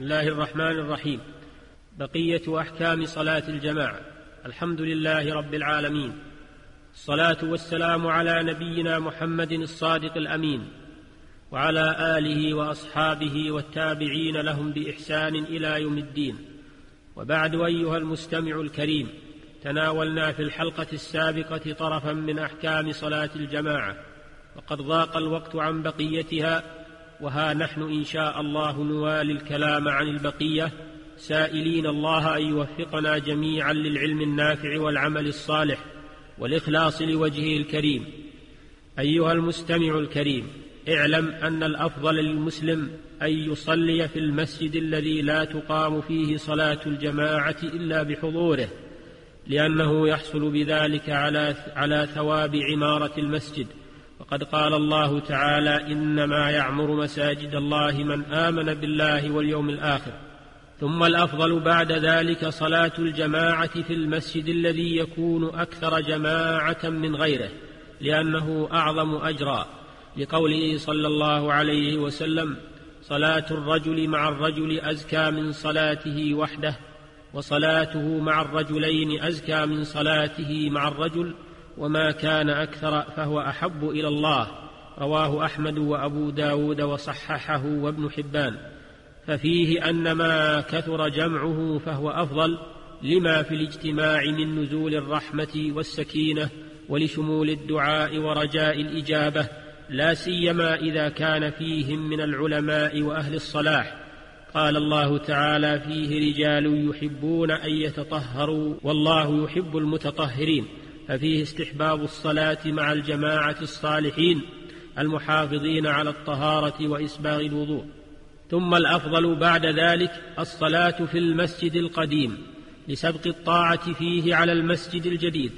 بسم الله الرحمن الرحيم. بقية أحكام صلاة الجماعة. الحمد لله رب العالمين. الصلاة والسلام على نبينا محمد الصادق الأمين. وعلى آله وأصحابه والتابعين لهم بإحسان إلى يوم الدين. وبعد أيها المستمع الكريم تناولنا في الحلقة السابقة طرفا من أحكام صلاة الجماعة. وقد ضاق الوقت عن بقيتها وها نحن إن شاء الله نوالي الكلام عن البقية سائلين الله أن يوفقنا جميعا للعلم النافع والعمل الصالح والإخلاص لوجهه الكريم. أيها المستمع الكريم اعلم أن الأفضل للمسلم أن يصلي في المسجد الذي لا تقام فيه صلاة الجماعة إلا بحضوره لأنه يحصل بذلك على على ثواب عمارة المسجد. وقد قال الله تعالى إنما يعمر مساجد الله من آمن بالله واليوم الآخر ثم الأفضل بعد ذلك صلاة الجماعة في المسجد الذي يكون أكثر جماعة من غيره لأنه أعظم أجرا. لقوله صلى الله عليه وسلم صلاة الرجل مع الرجل أزكى من صلاته وحده وصلاته مع الرجلين أزكى من صلاته مع الرجل وما كان أكثر فهو أحب إلى الله. رواه أحمد وأبو داود وصححه وابن حبان. ففيه أن ما كثر جمعه فهو أفضل لما في الاجتماع من نزول الرحمة والسكينة ولشمول الدعاء ورجاء الإجابة لا سيما إذا كان فيهم من العلماء وأهل الصلاح. قال الله تعالى فيه رجال يحبون أن يتطهروا والله يحب المتطهرين. ففيه استحباب الصلاة مع الجماعة الصالحين المحافظين على الطهارة وإسباغ الوضوء. ثم الأفضل بعد ذلك الصلاة في المسجد القديم لسبق الطاعة فيه على المسجد الجديد.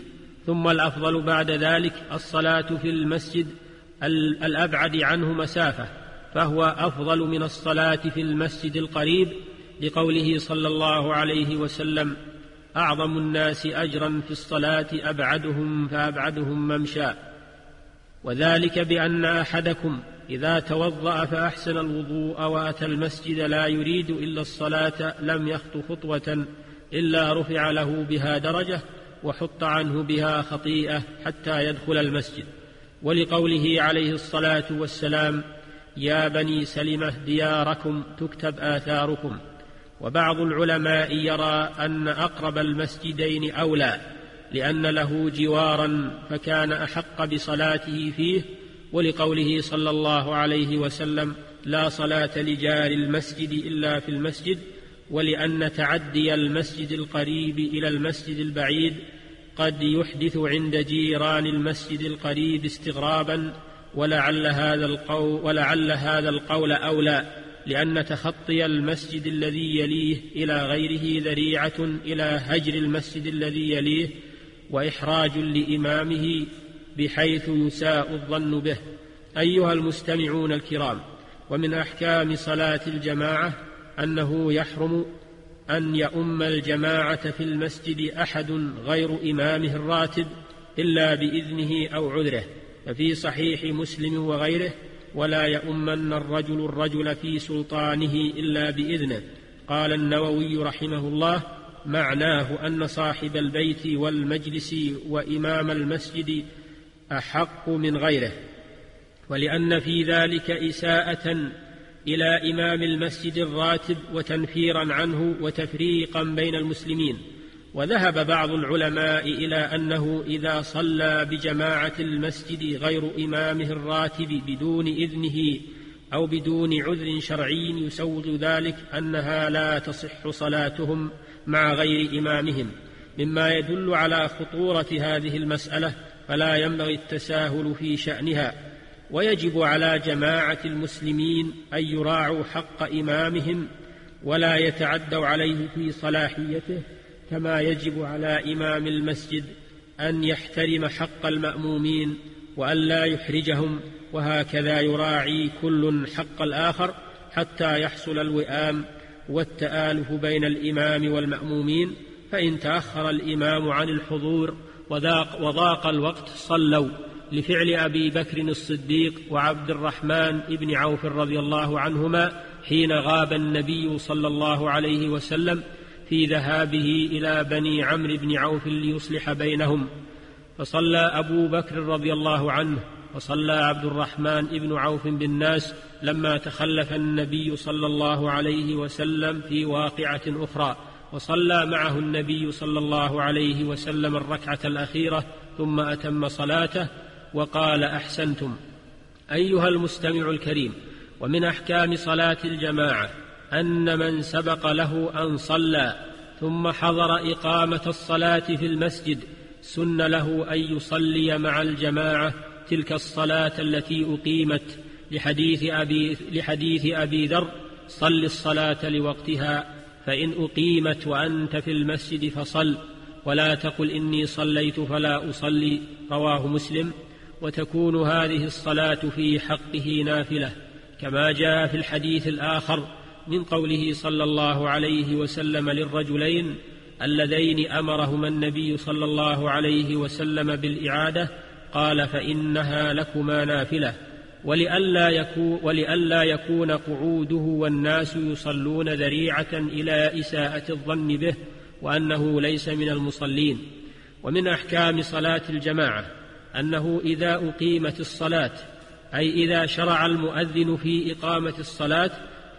ثم الأفضل بعد ذلك الصلاة في المسجد الأبعد عنه مسافة فهو أفضل من الصلاة في المسجد القريب لقوله صلى الله عليه وسلم أعظم الناس أجرا في الصلاة أبعدهم فأبعدهم ممشى. وذلك بأن أحدكم إذا توضأ فأحسن الوضوء وأتى المسجد لا يريد إلا الصلاة لم يخط خطوة إلا رفع له بها درجة وحط عنه بها خطيئة حتى يدخل المسجد. ولقوله عليه الصلاة والسلام يا بني سلمة دياركم تكتب آثاركم. وبعض العلماء يرى أن أقرب المسجدين أولى لأن له جوارا فكان أحق بصلاته فيه ولقوله صلى الله عليه وسلم لا صلاة لجار المسجد إلا في المسجد ولأن تعدي المسجد القريب إلى المسجد البعيد قد يحدث عند جيران المسجد القريب استغرابا ولعل هذا القول ولعل هذا القول أولى. لأن تخطي المسجد الذي يليه إلى غيره ذريعة إلى هجر المسجد الذي يليه وإحراج لإمامه بحيث يساء الظن به. أيها المستمعون الكرام ومن أحكام صلاة الجماعة أنه يحرم أن يؤم الجماعة في المسجد أحد غير إمامه الراتب إلا بإذنه أو عذره. ففي صحيح مسلم وغيره ولا يؤمن الرجل الرجل في سلطانه إلا بإذنه. قال النووي رحمه الله معناه أن صاحب البيت والمجلس وإمام المسجد أحق من غيره ولأن في ذلك إساءة إلى إمام المسجد الراتب وتنفيرا عنه وتفريقا بين المسلمين. وذهب بعض العلماء إلى أنه إذا صلى بجماعة المسجد غير إمامه الراتب بدون إذنه أو بدون عذر شرعي يسوغ ذلك أنها لا تصح صلاتهم مع غير إمامهم مما يدل على خطورة هذه المسألة فلا ينبغي التساهل في شأنها. ويجب على جماعة المسلمين أن يراعوا حق إمامهم ولا يتعدوا عليه في صلاحيته كما يجب على إمام المسجد أن يحترم حق المأمومين وأن لا يحرجهم وهكذا يراعي كل حق الآخر حتى يحصل الوئام والتآلف بين الإمام والمأمومين فإن تأخر الإمام عن الحضور وضاق, وضاق الوقت صلوا لفعل أبي بكر الصديق وعبد الرحمن بن عوف رضي الله عنهما حين غاب النبي صلى الله عليه وسلم في ذهابه إلى بني عمرو بن عوف ليصلح بينهم فصلى أبو بكر رضي الله عنه وصلى عبد الرحمن بن عوف بالناس لما تخلف النبي صلى الله عليه وسلم في واقعة أخرى وصلى معه النبي صلى الله عليه وسلم الركعة الأخيرة ثم أتم صلاته وقال أحسنتم. أيها المستمع الكريم ومن أحكام صلاة الجماعة أن من سبق له أن صلى ثم حضر إقامة الصلاة في المسجد سن له أن يصلي مع الجماعة تلك الصلاة التي أقيمت. لحديث أبي لحديث أبي ذر صل الصلاة لوقتها فإن أقيمت وأنت في المسجد فصل ولا تقل إني صليت فلا أصلي رواه مسلم. وتكون هذه الصلاة في حقه نافلة كما جاء في الحديث الآخر من قوله صلى الله عليه وسلم للرجلين اللذين أمرهما النبي صلى الله عليه وسلم بالإعادة قال فإنها لكما نافلة ولئلا يكون, ولئلا يكون قعوده والناس يصلون ذريعة إلى إساءة الظن به وأنه ليس من المصلين. ومن أحكام صلاة الجماعة أنه إذا أقيمت الصلاة أي إذا شرع المؤذن في إقامة الصلاة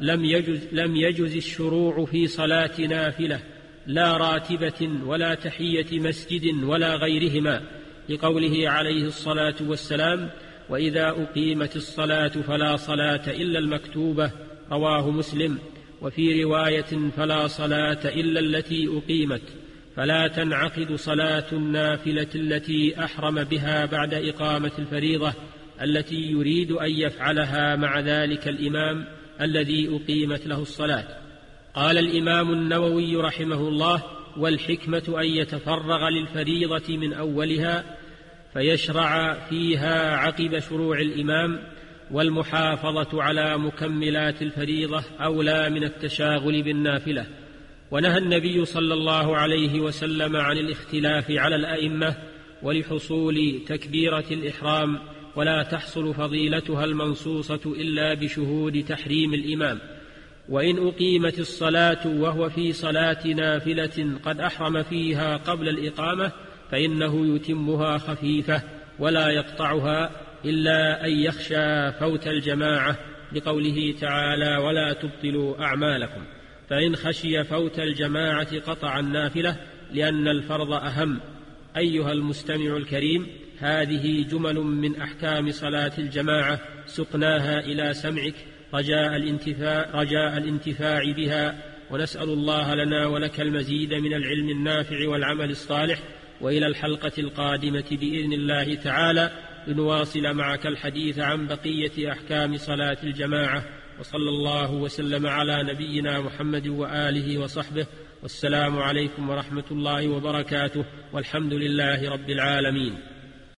لم يجز, لم يجز الشروع في صلاة نافلة لا راتبة ولا تحية مسجد ولا غيرهما لقوله عليه الصلاة والسلام وإذا أقيمت الصلاة فلا صلاة إلا المكتوبة رواه مسلم. وفي رواية فلا صلاة إلا التي أقيمت فلا تنعقد صلاة النافلة التي أحرم بها بعد إقامة الفريضة التي يريد أن يفعلها مع ذلك الإمام الذي أقيمت له الصلاة. قال الإمام النووي رحمه الله والحكمة أن يتفرغ للفريضة من أولها فيشرع فيها عقب شروع الإمام والمحافظة على مكملات الفريضة أولى من التشاغل بالنافلة. ونهى النبي صلى الله عليه وسلم عن الاختلاف على الأئمة ولحصول تكبيرة الإحرام ولا تحصل فضيلتها المنصوصة إلا بشهود تحريم الإمام. وإن أقيمت الصلاة وهو في صلاة نافلة قد أحرم فيها قبل الإقامة فإنه يتمها خفيفة ولا يقطعها إلا أن يخشى فوت الجماعة لقوله تعالى ولا تبطلوا أعمالكم فإن خشي فوت الجماعة قطع النافلة لأن الفرض أهم. أيها المستمع الكريم هذه جمل من أحكام صلاة الجماعة سقناها إلى سمعك رجاء الانتفاع, رجاء الانتفاع بها ونسأل الله لنا ولك المزيد من العلم النافع والعمل الصالح وإلى الحلقة القادمة بإذن الله تعالى لنواصل معك الحديث عن بقية أحكام صلاة الجماعة وصلى الله وسلم على نبينا محمد وآله وصحبه والسلام عليكم ورحمة الله وبركاته والحمد لله رب العالمين.